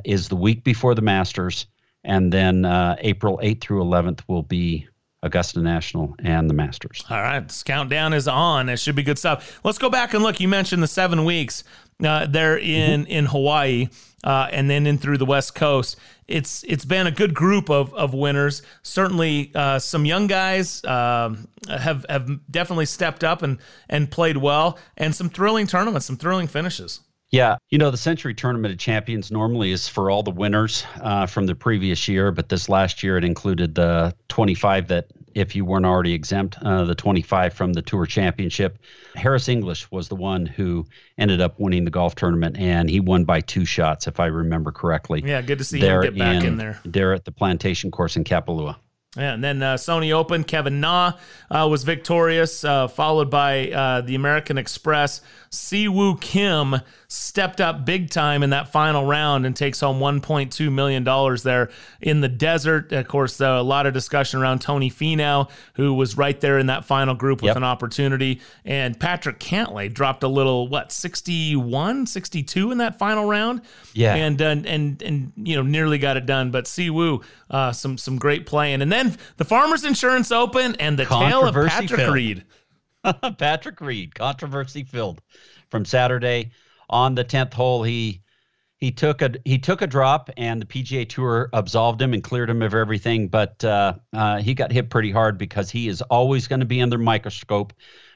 is the week before the Masters, and then uh, April 8th through 11th will be Augusta National and the Masters. All right, this countdown is on. It should be good stuff. Let's go back and look. You mentioned the seven weeks uh, there in in Hawaii, uh, and then in through the West Coast. It's it's been a good group of of winners. Certainly, uh, some young guys um have have definitely stepped up and and played well, and some thrilling tournaments, some thrilling finishes. Yeah, you know, the Sentry Tournament of Champions normally is for all the winners uh, from the previous year, but this last year it included the 25 that, if you weren't already exempt, uh, the 25 from the Tour Championship. Harris English was the one who ended up winning the golf tournament, and he won by two shots, if I remember correctly. Yeah, good to see there him get back in there. There at the Plantation Course in Kapalua. Yeah, and then uh, Sony Open, Kevin Na uh, was victorious, uh, followed by uh, the American Express. Siwoo Kim stepped up big time in that final round and takes home $1.2 million there in the desert. Of course, uh, a lot of discussion around Tony Finau, who was right there in that final group with Yep. an opportunity. And Patrick Cantlay dropped a little, what, 61, 62 in that final round? Yeah. And, and, and, and you know, nearly got it done. But Siwoo, uh, some, some great playing. And then the Farmers Insurance Open and the tale of Patrick filled. Reed. (laughs) Patrick Reed, controversy filled from Saturday on the tenth hole. He he took a he took a drop, and the PGA Tour absolved him and cleared him of everything. But uh, uh, he got hit pretty hard because he is always going to be under microscope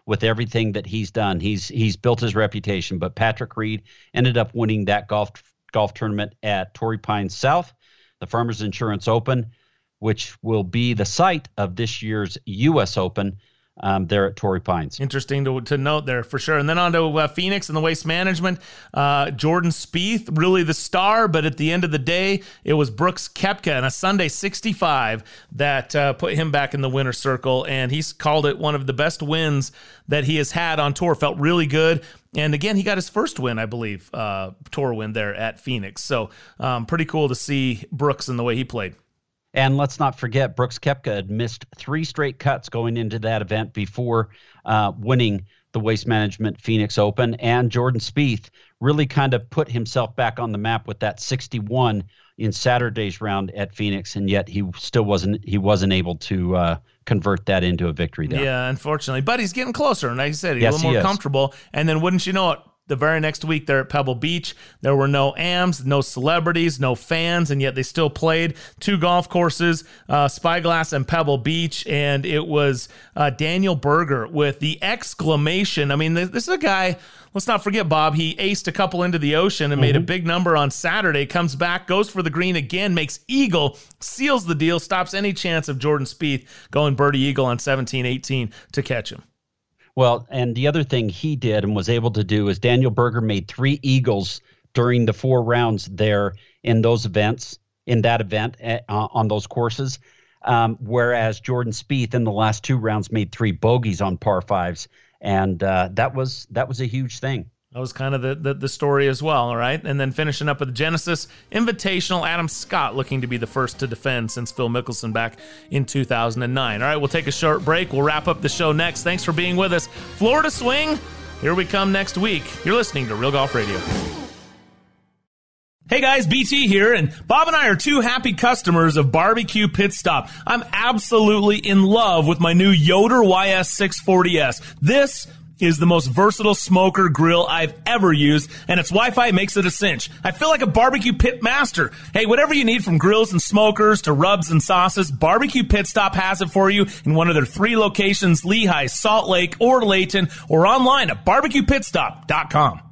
with everything that he's done. He's he's built his reputation. But Patrick Reed ended up winning that golf golf tournament at Torrey Pines South, the Farmers Insurance Open, which will be the site of this year's U.S. Open um, there at Torrey Pines. Interesting to, to note there for sure. And then on to uh, Phoenix and the waste management. Uh, Jordan Spieth, really the star, but at the end of the day, it was Brooks Koepka and a Sunday 65 that uh, put him back in the winner's circle. And he's called it one of the best wins that he has had on tour. Felt really good. And again, he got his first win, I believe, uh, tour win there at Phoenix. So um, pretty cool to see Brooks and the way he played. And let's not forget, Brooks Koepka had missed three straight cuts going into that event before uh, winning the Waste Management Phoenix Open. And Jordan Spieth really kind of put himself back on the map with that 61 in Saturday's round at Phoenix, and yet he still wasn't he wasn't able to uh, convert that into a victory there. Yeah, unfortunately. But he's getting closer. And like I said, he's Yes, a little more comfortable. And then wouldn't you know it, the very next week they're at Pebble Beach, there were no AMs, no celebrities, no fans, and yet they still played two golf courses, uh, Spyglass and Pebble Beach. And it was uh, Daniel Berger with the exclamation. I mean, this, this is a guy. Let's not forget, Bob. He aced a couple into the ocean and made a Mm-hmm. big number on Saturday. Comes back, goes for the green again, makes eagle, seals the deal, stops any chance of Jordan Spieth going birdie eagle on 17 18 to catch him. Well, and the other thing he did and was able to do is Daniel Berger made three eagles during the four rounds there in those events. in that event uh, on those courses. Um, whereas Jordan Spieth in the last two rounds made three bogeys on par fives, and uh, that was that was a huge thing. That was kind of the, the, the, story as well, all right? And then finishing up with Genesis Invitational, Adam Scott looking to be the first to defend since Phil Mickelson back in 2009. All right, we'll take a short break. We'll wrap up the show next. Thanks for being with us. Florida Swing, here we come next week. You're listening to Real Golf Radio. Hey guys, BT here, and Bob and I are two happy customers of Barbecue Pit Stop. I'm absolutely in love with my new Yoder YS640S. This is the most versatile smoker grill I've ever used, and its Wi-Fi makes it a cinch. I feel like a barbecue pit master. Hey, whatever you need from grills and smokers to rubs and sauces, Barbecue Pit Stop has it for you in one of their three locations, Lehigh, Salt Lake, or Layton, or online at barbecuepitstop.com.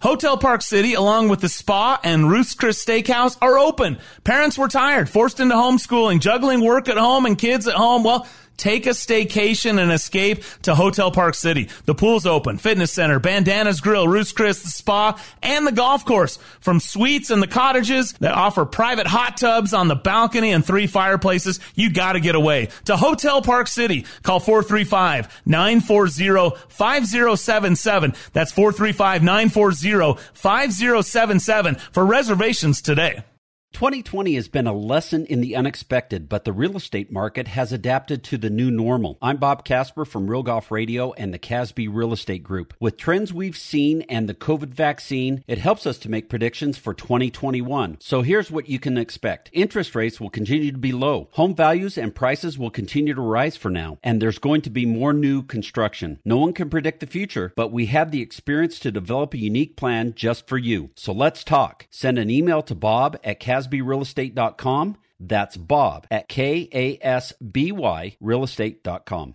Hotel Park City, along with the spa and Ruth's Chris Steakhouse, are open. Parents were tired, forced into homeschooling, juggling work at home and kids at home. Well, Take a staycation and escape to Hotel Park City. The pool's open, fitness center, Bandanas Grill, Ruth's Chris, the spa, and the golf course. From suites and the cottages that offer private hot tubs on the balcony and three fireplaces, you gotta get away. To Hotel Park City, call 435-940-5077. That's 435-940-5077 for reservations today. 2020 has been a lesson in the unexpected, but the real estate market has adapted to the new normal. I'm Bob Casper from Real Golf Radio and the Kasby Real Estate Group. With trends we've seen and the COVID vaccine, it helps us to make predictions for 2021. So here's what you can expect. Interest rates will continue to be low. Home values and prices will continue to rise for now, and there's going to be more new construction. No one can predict the future, but we have the experience to develop a unique plan just for you. So let's talk. Send an email to bob at Kasby kasbyrealestate.com. That's Bob at K A S B Y realestate.com.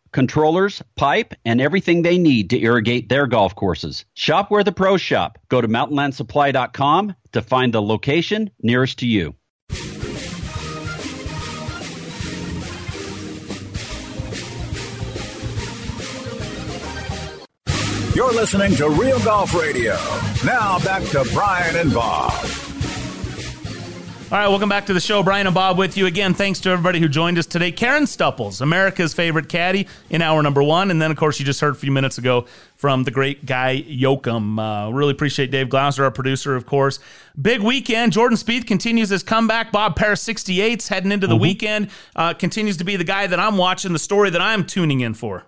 controllers, pipe, and everything they need to irrigate their golf courses. Shop where the pros shop. Go to mountainlandsupply.com to find the location nearest to you. You're listening to Real Golf Radio. Now back to Brian and Bob. All right, welcome back to the show. Brian and Bob with you again. Thanks to everybody who joined us today. Karen Stupples, America's favorite caddy in hour number one. And then, of course, you just heard a few minutes ago from the great Guy Yocom. Uh, really appreciate Dave Glauser, our producer, of course. Big weekend. Jordan Spieth continues his comeback. Bob Paris 68's heading into the mm-hmm. weekend. Uh, continues to be the guy that I'm watching, the story that I'm tuning in for.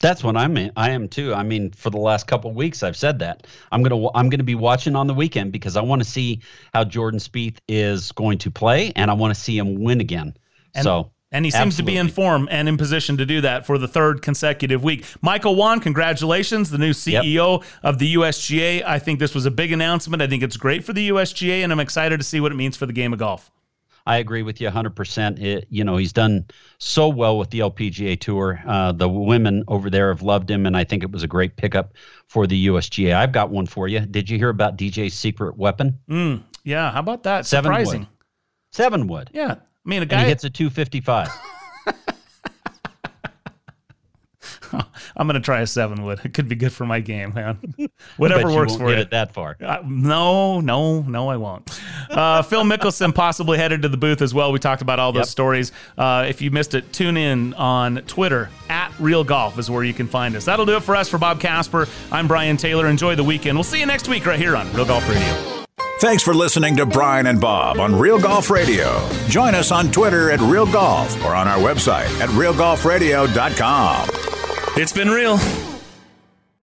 That's what I'm in. I am too. I mean, for the last couple weeks, I've said that I'm gonna I'm gonna be watching on the weekend because I want to see how Jordan Spieth is going to play, and I want to see him win again. And, so. And he seems absolutely. to be in form and in position to do that for the third consecutive week. Michael Whan, congratulations, the new CEO yep. of the USGA. I think this was a big announcement. I think it's great for the USGA, and I'm excited to see what it means for the game of golf. I agree with you 100%. It, you know, he's done so well with the LPGA Tour. Uh, the women over there have loved him, and I think it was a great pickup for the USGA. I've got one for you. Did you hear about DJ's secret weapon? Mm, yeah, how about that? Seven Surprising. Wood. Seven wood. Yeah, I mean, a guy and he hits a 255. (laughs) (laughs) I'm going to try a seven wood. It could be good for my game, man. (laughs) (laughs) Whatever works for you. you. It that far? Uh, no, no, no, I won't. Uh, Phil Mickelson possibly headed to the booth as well. We talked about all those Yep. stories. Uh, if you missed it, tune in on Twitter at Real Golf is where you can find us. That'll do it for us. For Bob Casper, I'm Brian Taylor. Enjoy the weekend. We'll see you next week right here on Real Golf Radio. Thanks for listening to Brian and Bob on Real Golf Radio. Join us on Twitter at Real Golf or on our website at realgolfradio.com. It's been real.